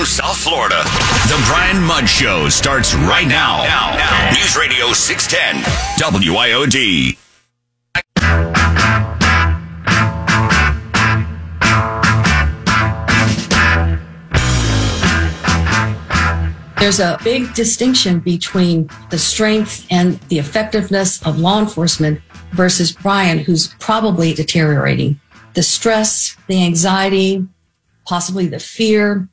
from South Florida. The Brian Mudd Show starts right now. Now, now. News Radio 610 WIOD. There's a big distinction between the strength and the effectiveness of law enforcement versus Brian, who's probably deteriorating. The stress, the anxiety, possibly the fear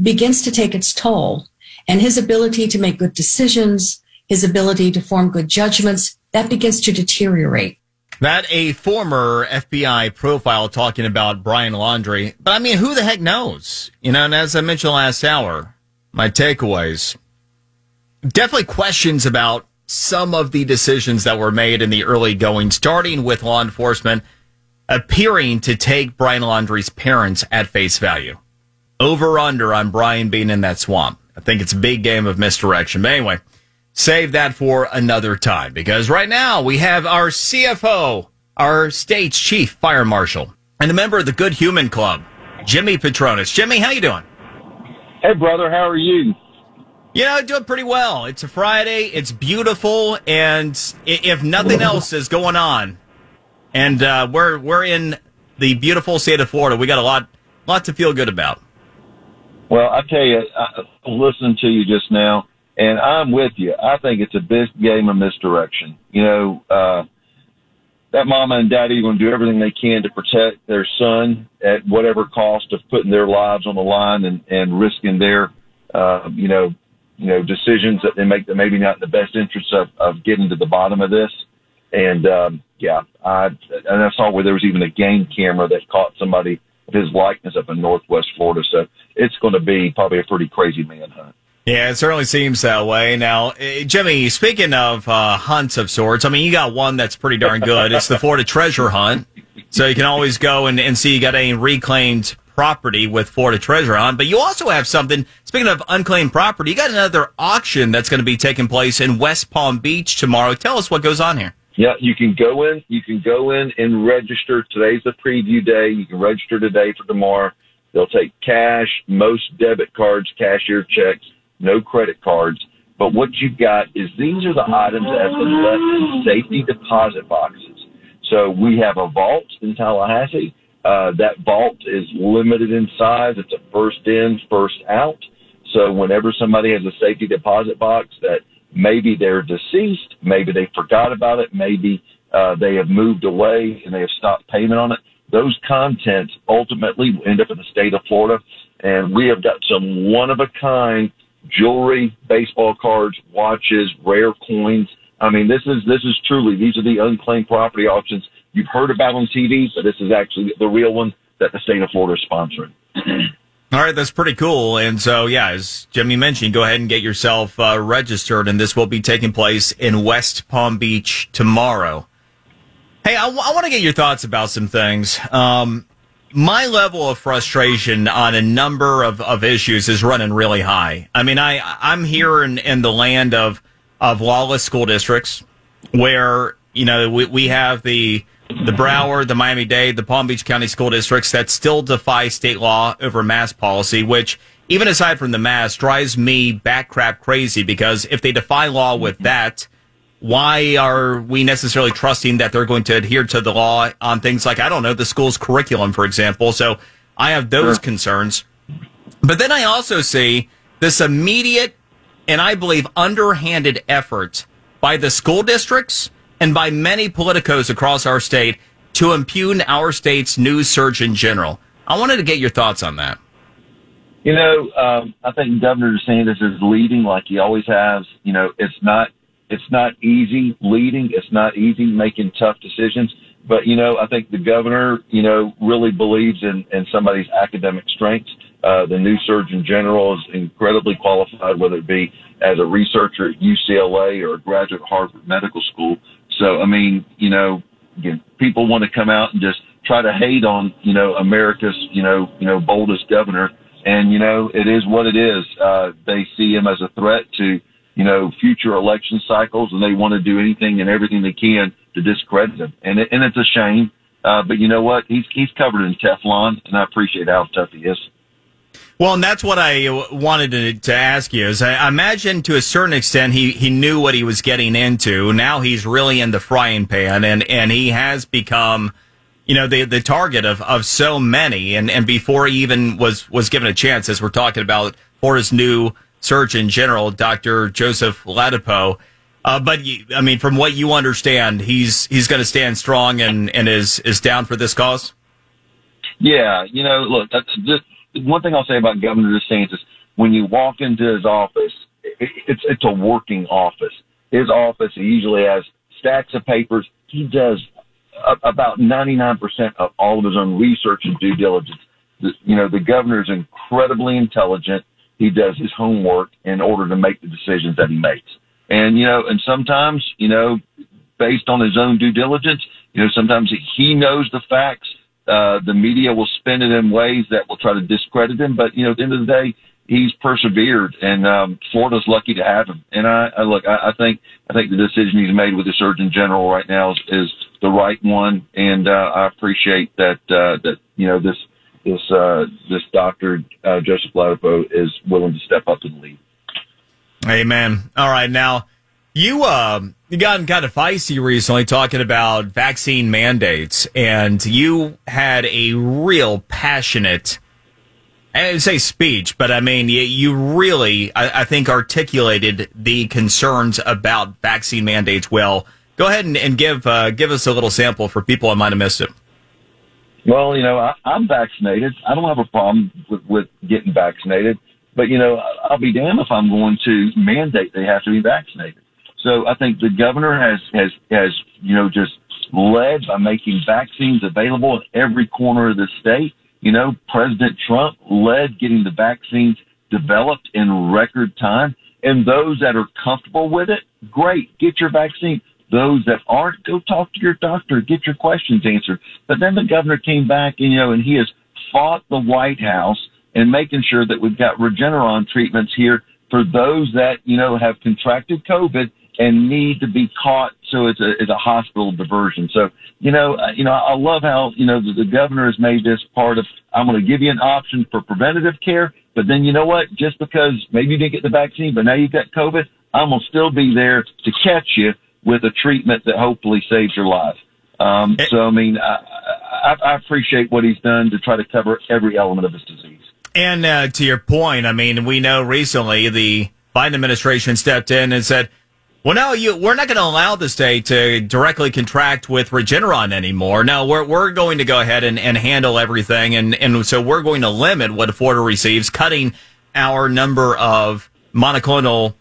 begins to take its toll. And his ability to make good decisions, his ability to form good judgments, that begins to deteriorate. That a former FBI profile talking about Brian Laundrie. But I mean, who the heck knows? You know, and as I mentioned last hour, my takeaways. Definitely questions about some of the decisions that were made in the early going, starting with law enforcement appearing to take Brian Laundrie's parents at face value. Over under on Brian being in that swamp. I think it's a big game of misdirection. But anyway, save that for another time because right now we have our CFO, our state's chief fire marshal, and a member of the Good Human Club, Jimmy Patronis. Jimmy, how you doing? Hey, brother, how are you? You know, doing pretty well. It's a Friday. It's beautiful, and if nothing else is going on, and uh, we're we're in the beautiful state of Florida, we got a lot lot to feel good about. Well, I tell you, I listened to you just now, and I'm with you. I think it's a big game of misdirection. You know, uh, that mama and daddy are going to do everything they can to protect their son at whatever cost of putting their lives on the line and, and risking their, uh, you know, you know, decisions that they make that maybe not in the best interest of, of getting to the bottom of this. And, um, yeah, I, and I saw where there was even a game camera that caught somebody his likeness up in Northwest Florida. So it's going to be probably a pretty crazy manhunt. Yeah, it certainly seems that way. Now, eh, Jimmy, speaking of uh, hunts of sorts, I mean, you got one that's pretty darn good. It's the Florida Treasure Hunt. So you can always go and, and see you got any reclaimed property with Florida Treasure Hunt. But you also have something, speaking of unclaimed property, you got another auction that's going to be taking place in West Palm Beach tomorrow. Tell us what goes on here. Yeah, you can go in, you can go in and register. Today's the preview day. You can register today for tomorrow. They'll take cash, most debit cards, cashier checks no credit cards. But what you've got is these are the items have been left safety deposit boxes. So we have a vault in Tallahassee. Uh, that vault is limited in size. It's a first in, first out. So whenever somebody has a safety deposit box that maybe they're deceased, maybe they forgot about it, maybe uh, they have moved away and they have stopped payment on it, those contents ultimately will end up in the state of Florida. And we have got some one of a kind jewelry, baseball cards, watches, rare coins. I mean, this is this is truly these are the unclaimed property auctions you've heard about on TV, but this is actually the real one that the state of Florida is sponsoring. All right, that's pretty cool. And so, yeah, as Jimmy mentioned, go ahead and get yourself uh, registered, and this will be taking place in West Palm Beach tomorrow. Hey, I, w- I want to get your thoughts about some things. Um, my level of frustration on a number of, of issues is running really high. I mean, I, I'm here in, in the land of, of lawless school districts where, you know, we, we have the, the Broward, the Miami Dade, the Palm Beach County school districts that still defy state law over mask policy, which even aside from the mask drives me back crap crazy because if they defy law with that, why are we necessarily trusting that they're going to adhere to the law on things like, I don't know, the school's curriculum, for example? So I have those sure. concerns. But then I also see this immediate and I believe underhanded effort by the school districts and by many politicos across our state to impugn our state's news surgeon general. I wanted to get your thoughts on that. You know, um, I think Governor DeSantis is leading like he always has. You know, it's not it's not easy leading. It's not easy making tough decisions. But, you know, I think the governor, you know, really believes in, in somebody's academic strengths. Uh, the new Surgeon General is incredibly qualified, whether it be as a researcher at UCLA or a graduate at Harvard Medical School. So, I mean, you know, again, people want to come out and just try to hate on, you know, America's, you know, you know, boldest governor. And, you know, it is what it is. Uh, they see him as a threat to, you know, future election cycles, and they want to do anything and everything they can to discredit him. And it, and it's a shame. Uh, but you know what? He's he's covered in Teflon, and I appreciate how tough he is. Well, and that's what I wanted to, to ask you is I imagine to a certain extent he, he knew what he was getting into. Now he's really in the frying pan and, and he has become, you know, the, the target of, of so many. And, and before he even was, was given a chance, as we're talking about for his new Surgeon General, Dr. Joseph Ladapo. Uh, but I mean, from what you understand, he's, he's going to stand strong and, and is, is down for this cause. Yeah. You know, look, that's just, one thing I'll say about Governor DeSantis, is when you walk into his office, it, it's it's a working office. His office usually has stacks of papers. He does about 99% of all of his own research and due diligence. The, you know, the governor is incredibly intelligent. He does his homework in order to make the decisions that he makes. And, you know, and sometimes, you know, based on his own due diligence, you know, sometimes he knows the facts uh, the media will spin it in ways that will try to discredit him. But, you know, at the end of the day, he's persevered and, um, Florida's lucky to have him. And I, I look, I, I think, I think the decision he's made with the Surgeon General right now is, is the right one. And, uh, I appreciate that, uh, that, you know, this, this, uh, this doctor, uh, Joseph Ladapo is willing to step up and lead. Amen. All right. Now, you uh, you gotten kind of feisty recently talking about vaccine mandates, and you had a real passionate, I would say speech, but I mean you, you really, I, I, think, articulated the concerns about vaccine mandates well. Go ahead and, and give uh, give us a little sample for people who might have missed it. Well, you know, I, I'm vaccinated. I don't have a problem with, with getting vaccinated, but you know, I'll be damned if I'm going to mandate they have to be vaccinated. So I think the governor has, has, has, you know, just led by making vaccines available in every corner of the state. You know, President Trump led getting the vaccines developed in record time. And those that are comfortable with it, great, get your vaccine. Those that aren't, go talk to your doctor, get your questions answered. But then the governor came back, and, you know, and he has fought the White House and making sure that we've got Regeneron treatments here for those that, you know, have contracted COVID and need to be caught. So it's a, it's a hospital diversion. So, you know, uh, you know, I love how, you know, the, the governor has made this part of, I'm going to give you an option for preventative care. But then you know what? Just because maybe you didn't get the vaccine, but now you've got COVID, I'm going to still be there to catch you with a treatment that hopefully saves your life. Um, so, I mean, I, I, I appreciate what he's done to try to cover every element of this disease. And uh, to your point, I mean, we know recently the Biden administration stepped in and said, well, no, you, we're not going to allow the state to directly contract with Regeneron anymore. No, we're, we're going to go ahead and, and handle everything. And, and so we're going to limit what Florida receives, cutting our number of monoclonal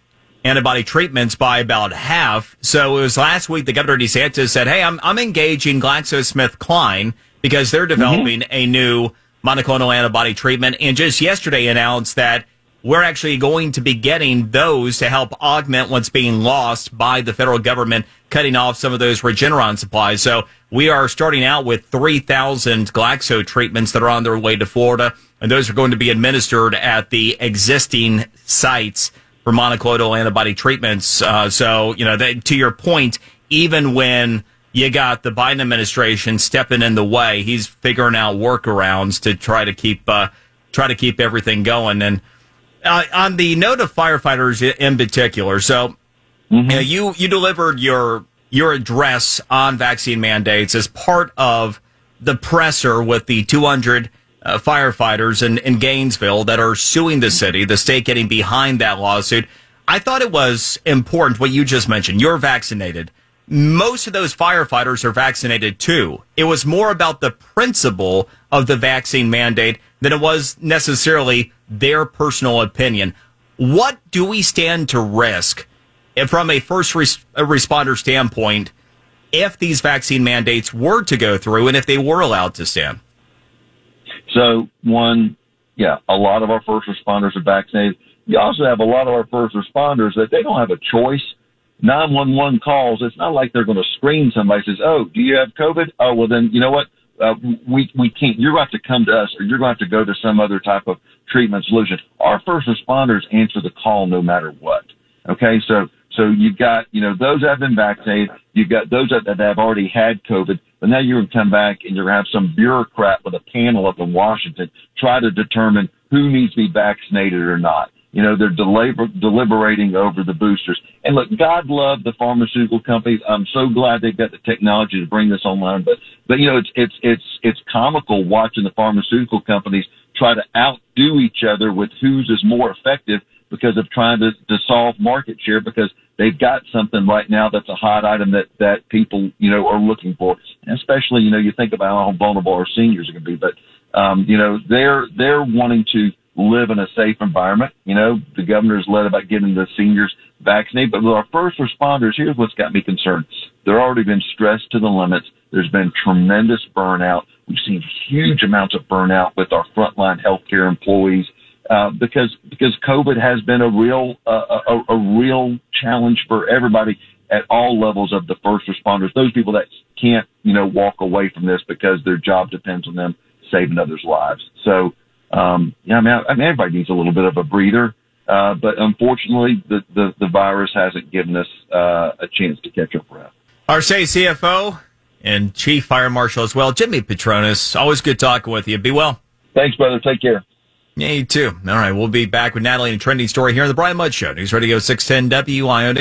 antibody treatments by about half. So it was last week the Governor DeSantis said, Hey, I'm, I'm engaging GlaxoSmithKline because they're developing mm-hmm. a new monoclonal antibody treatment. And just yesterday announced that we're actually going to be getting those to help augment what's being lost by the federal government cutting off some of those Regeneron supplies. So we are starting out with 3,000 Glaxo treatments that are on their way to Florida, and those are going to be administered at the existing sites for monoclonal antibody treatments. Uh, so, you know, to your point, even when you got the Biden administration stepping in the way, he's figuring out workarounds to try to keep uh, try to keep everything going. And uh, on the note of firefighters in particular, so mm-hmm. you, know, you you delivered your your address on vaccine mandates as part of the presser with the 200 uh, firefighters in, in Gainesville that are suing the city, the state getting behind that lawsuit. I thought it was important what you just mentioned. You're vaccinated. Most of those firefighters are vaccinated too. It was more about the principle of the vaccine mandate than it was necessarily their personal opinion. What do we stand to risk from a first res- a responder standpoint if these vaccine mandates were to go through and if they were allowed to stand? So, one, yeah, a lot of our first responders are vaccinated. You also have a lot of our first responders that they don't have a choice. 911 calls. It's not like they're going to screen somebody says, Oh, do you have COVID? Oh, well then, you know what? Uh, we we can't. You're going to have to come to us, or you're going to have to go to some other type of treatment solution. Our first responders answer the call no matter what. Okay, so so you've got you know those that have been vaccinated, you've got those that, that have already had COVID, but now you're going to come back and you're going to have some bureaucrat with a panel up in Washington try to determine who needs to be vaccinated or not. You know, they're deliber- deliberating over the boosters. And look, God love the pharmaceutical companies. I'm so glad they've got the technology to bring this online. But, but you know, it's, it's, it's, it's comical watching the pharmaceutical companies try to outdo each other with whose is more effective because of trying to, to solve market share because they've got something right now that's a hot item that, that people, you know, are looking for. And especially, you know, you think about how vulnerable our seniors are going to be, but, um, you know, they're, they're wanting to, live in a safe environment. You know, the governor's led about getting the seniors vaccinated, but with our first responders, here's what's got me concerned. They're already been stressed to the limits. There's been tremendous burnout. We've seen huge amounts of burnout with our frontline healthcare employees. Uh, because because COVID has been a real uh, a, a real challenge for everybody at all levels of the first responders. Those people that can't you know walk away from this because their job depends on them saving others' lives. So um, yeah, I mean, I, I mean, everybody needs a little bit of a breather. Uh, but unfortunately, the, the, the, virus hasn't given us uh, a chance to catch up breath. Our state CFO and Chief Fire Marshal as well, Jimmy Patronis. Always good talking with you. Be well. Thanks, brother. Take care. Yeah, you too. All right, we'll be back with Natalie and a trending story here on the Brian Mudd Show, News Radio 610 WIOD.